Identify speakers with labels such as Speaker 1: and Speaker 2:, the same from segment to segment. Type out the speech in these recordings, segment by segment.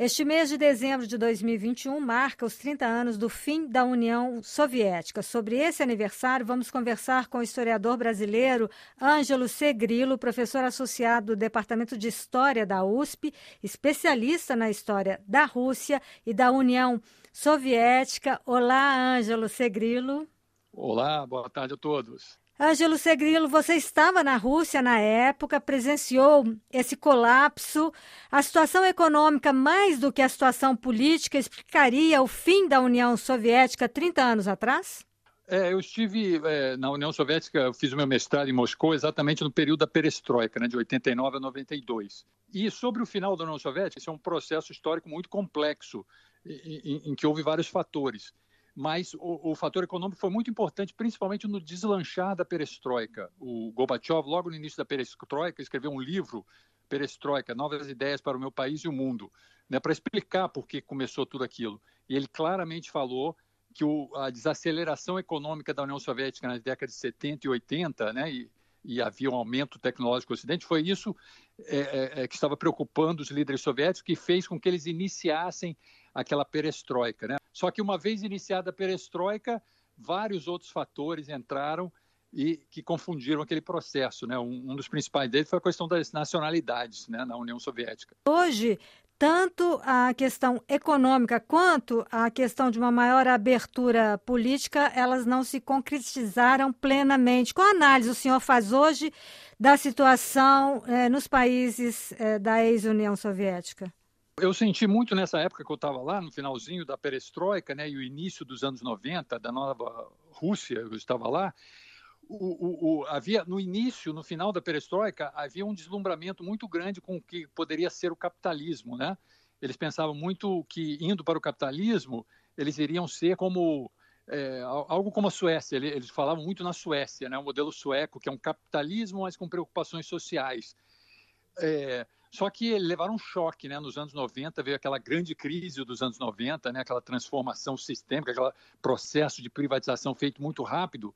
Speaker 1: Este mês de dezembro de 2021 marca os 30 anos do fim da União Soviética. Sobre esse aniversário, vamos conversar com o historiador brasileiro Ângelo Segrilo, professor associado do Departamento de História da USP, especialista na história da Rússia e da União Soviética. Olá, Ângelo Segrilo.
Speaker 2: Olá, boa tarde a todos.
Speaker 1: Ângelo Segrilo, você estava na Rússia na época, presenciou esse colapso. A situação econômica, mais do que a situação política, explicaria o fim da União Soviética 30 anos atrás?
Speaker 2: É, eu estive é, na União Soviética, eu fiz o meu mestrado em Moscou exatamente no período da perestroika, né, de 89 a 92. E sobre o final da União Soviética, isso é um processo histórico muito complexo, em, em, em que houve vários fatores mas o, o, fator econômico foi muito importante, principalmente no deslanchar da perestroika. O Gorbachev, logo no início da perestroika, escreveu um livro, Perestroika, Novas Ideias para o Meu País e o Mundo, né, para explicar por que começou tudo aquilo. E ele claramente falou que o, a desaceleração econômica da União Soviética nas décadas de 70 e 80, né, e, e havia um aumento tecnológico no Ocidente, foi isso é, é, é, que estava preocupando os líderes soviéticos, que fez com que eles iniciassem aquela perestroika. Né? Só que uma vez iniciada a perestroika, vários outros fatores entraram e que confundiram aquele processo. Né? Um, um dos principais deles foi a questão das nacionalidades né, na União Soviética.
Speaker 1: Hoje, tanto a questão econômica quanto a questão de uma maior abertura política, elas não se concretizaram plenamente. Qual análise o senhor faz hoje da situação eh, nos países eh, da ex-União Soviética?
Speaker 2: Eu senti muito nessa época que eu estava lá, no finalzinho da perestroika, né, e o início dos anos 90, da nova Rússia, eu estava lá, o, o, o, havia no início, no final da perestroika, havia um deslumbramento muito grande com o que poderia ser o capitalismo, né? Eles pensavam muito que indo para o capitalismo, eles iriam ser como é, algo como a Suécia. Eles falavam muito na Suécia, né? O modelo sueco, que é um capitalismo, mas com preocupações sociais. É, só que levaram um choque, né? Nos anos 90 veio aquela grande crise dos anos 90, né? Aquela transformação sistêmica, aquele processo de privatização feito muito rápido,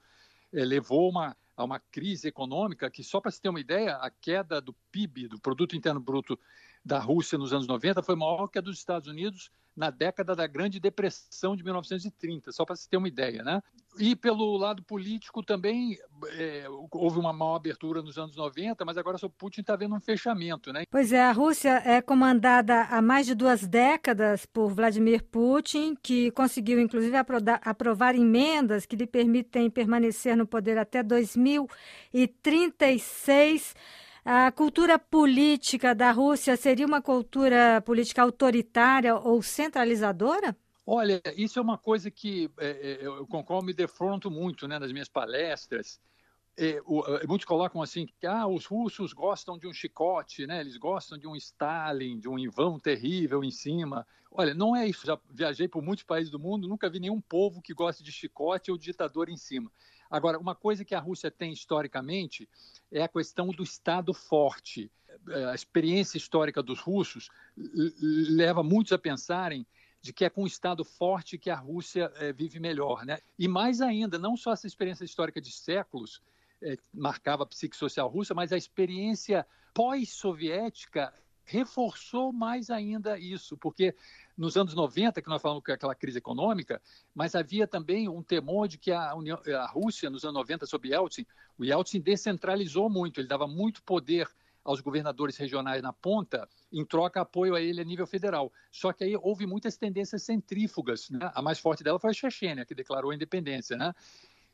Speaker 2: eh, levou uma, a uma crise econômica que, só para se ter uma ideia, a queda do PIB, do Produto Interno Bruto da Rússia nos anos 90 foi maior que a dos Estados Unidos na década da Grande Depressão de 1930, só para se ter uma ideia, né? E pelo lado político também é, houve uma maior abertura nos anos 90, mas agora o Putin está vendo um fechamento, né?
Speaker 1: Pois é, a Rússia é comandada há mais de duas décadas por Vladimir Putin, que conseguiu inclusive aprovar emendas que lhe permitem permanecer no poder até 2036. A cultura política da Rússia seria uma cultura política autoritária ou centralizadora?
Speaker 2: Olha, isso é uma coisa que é, é eu, com qual me defronto muito né, nas minhas palestras. É, o, é, muitos colocam assim que ah, os russos gostam de um chicote, né? eles gostam de um Stalin, de um Ivan terrível em cima. Olha, não é isso. Já viajei por muitos países do mundo, nunca vi nenhum povo que goste de chicote ou ditador em cima. Agora, uma coisa que a Rússia tem historicamente é a questão do Estado forte. A experiência histórica dos russos leva muitos a pensarem de que é com o Estado forte que a Rússia é, vive melhor. Né? E mais ainda, não só essa experiência histórica de séculos é, marcava a psique social russa, mas a experiência pós-soviética reforçou mais ainda isso, porque nos anos 90, que nós falamos que é aquela crise econômica, mas havia também um temor de que a, União, a Rússia, nos anos 90, sob Yeltsin, o Yeltsin descentralizou muito, ele dava muito poder aos governadores regionais na ponta, em troca apoio a ele a nível federal. Só que aí houve muitas tendências centrífugas. Né? A mais forte dela foi a Chechênia, que declarou a independência. Né?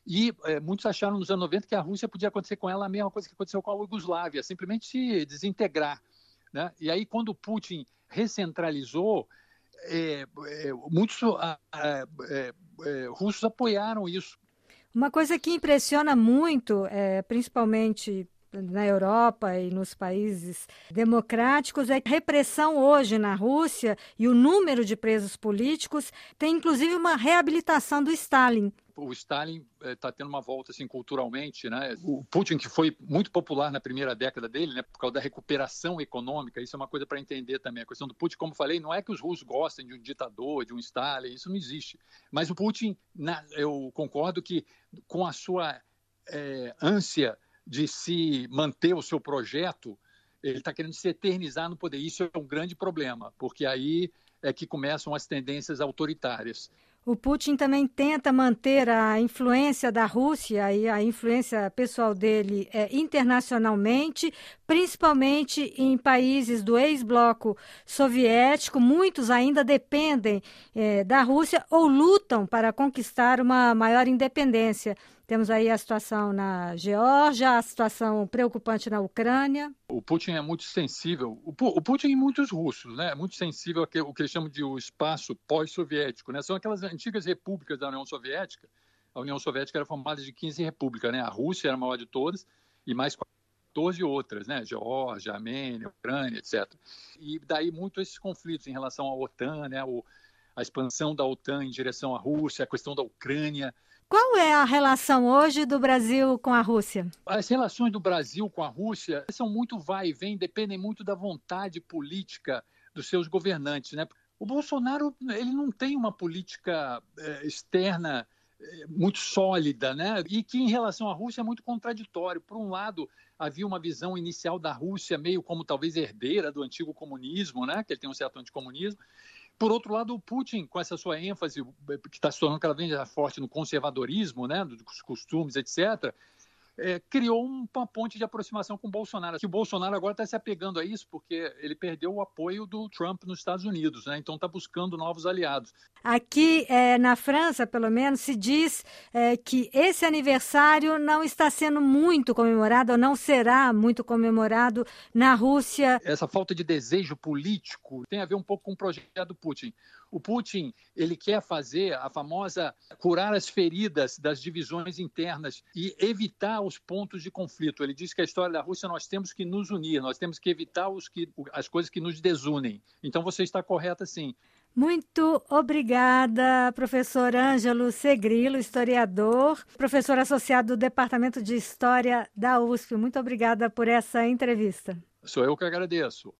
Speaker 2: E é, muitos acharam nos anos 90 que a Rússia podia acontecer com ela a mesma coisa que aconteceu com a Iugoslávia, simplesmente se desintegrar. Né? E aí, quando Putin recentralizou, é, é, muitos é, é, russos apoiaram isso.
Speaker 1: Uma coisa que impressiona muito, é, principalmente na Europa e nos países democráticos é que a repressão hoje na Rússia e o número de presos políticos tem inclusive uma reabilitação do Stalin
Speaker 2: o Stalin está eh, tendo uma volta assim culturalmente, né? O Putin que foi muito popular na primeira década dele, né? Por causa da recuperação econômica, isso é uma coisa para entender também. A questão do Putin, como falei, não é que os russos gostem de um ditador, de um Stalin, isso não existe. Mas o Putin, na, eu concordo que com a sua é, ânsia de se manter o seu projeto ele está querendo se eternizar no poder. Isso é um grande problema, porque aí é que começam as tendências autoritárias.
Speaker 1: O Putin também tenta manter a influência da Rússia e a influência pessoal dele é, internacionalmente, principalmente em países do ex-bloco soviético. Muitos ainda dependem é, da Rússia ou lutam para conquistar uma maior independência. Temos aí a situação na Geórgia, a situação preocupante na Ucrânia.
Speaker 2: O Putin é muito sensível, o Putin e muitos russos, né? É muito sensível ao que eles chamam de o espaço pós-soviético, né? São aquelas antigas repúblicas da União Soviética. A União Soviética era formada de 15 repúblicas, né? A Rússia era a maior de todas e mais 14 outras, né? Geórgia, Armênia, Ucrânia, etc. E daí muito esses conflitos em relação à OTAN, né? O, a expansão da OTAN em direção à Rússia, a questão da Ucrânia.
Speaker 1: Qual é a relação hoje do Brasil com a Rússia?
Speaker 2: As relações do Brasil com a Rússia são muito vai e vem, dependem muito da vontade política dos seus governantes. Né? O Bolsonaro ele não tem uma política eh, externa muito sólida, né? E que em relação à Rússia é muito contraditório. Por um lado, havia uma visão inicial da Rússia meio como talvez herdeira do antigo comunismo, né? Que ele tem um certo anticomunismo. Por outro lado, o Putin, com essa sua ênfase, que está se tornando cada vez mais forte no conservadorismo, né, dos costumes, etc., é, criou uma ponte de aproximação com o Bolsonaro. Que o Bolsonaro agora está se apegando a isso porque ele perdeu o apoio do Trump nos Estados Unidos, né? então está buscando novos aliados.
Speaker 1: Aqui é, na França, pelo menos, se diz é, que esse aniversário não está sendo muito comemorado, ou não será muito comemorado na Rússia.
Speaker 2: Essa falta de desejo político tem a ver um pouco com o projeto do Putin. O Putin ele quer fazer a famosa curar as feridas das divisões internas e evitar os pontos de conflito. Ele diz que a história da Rússia nós temos que nos unir, nós temos que evitar os que, as coisas que nos desunem. Então você está correta sim.
Speaker 1: Muito obrigada, professor Ângelo Segrilo, historiador, professor associado do Departamento de História da USP. Muito obrigada por essa entrevista.
Speaker 2: Sou eu que agradeço.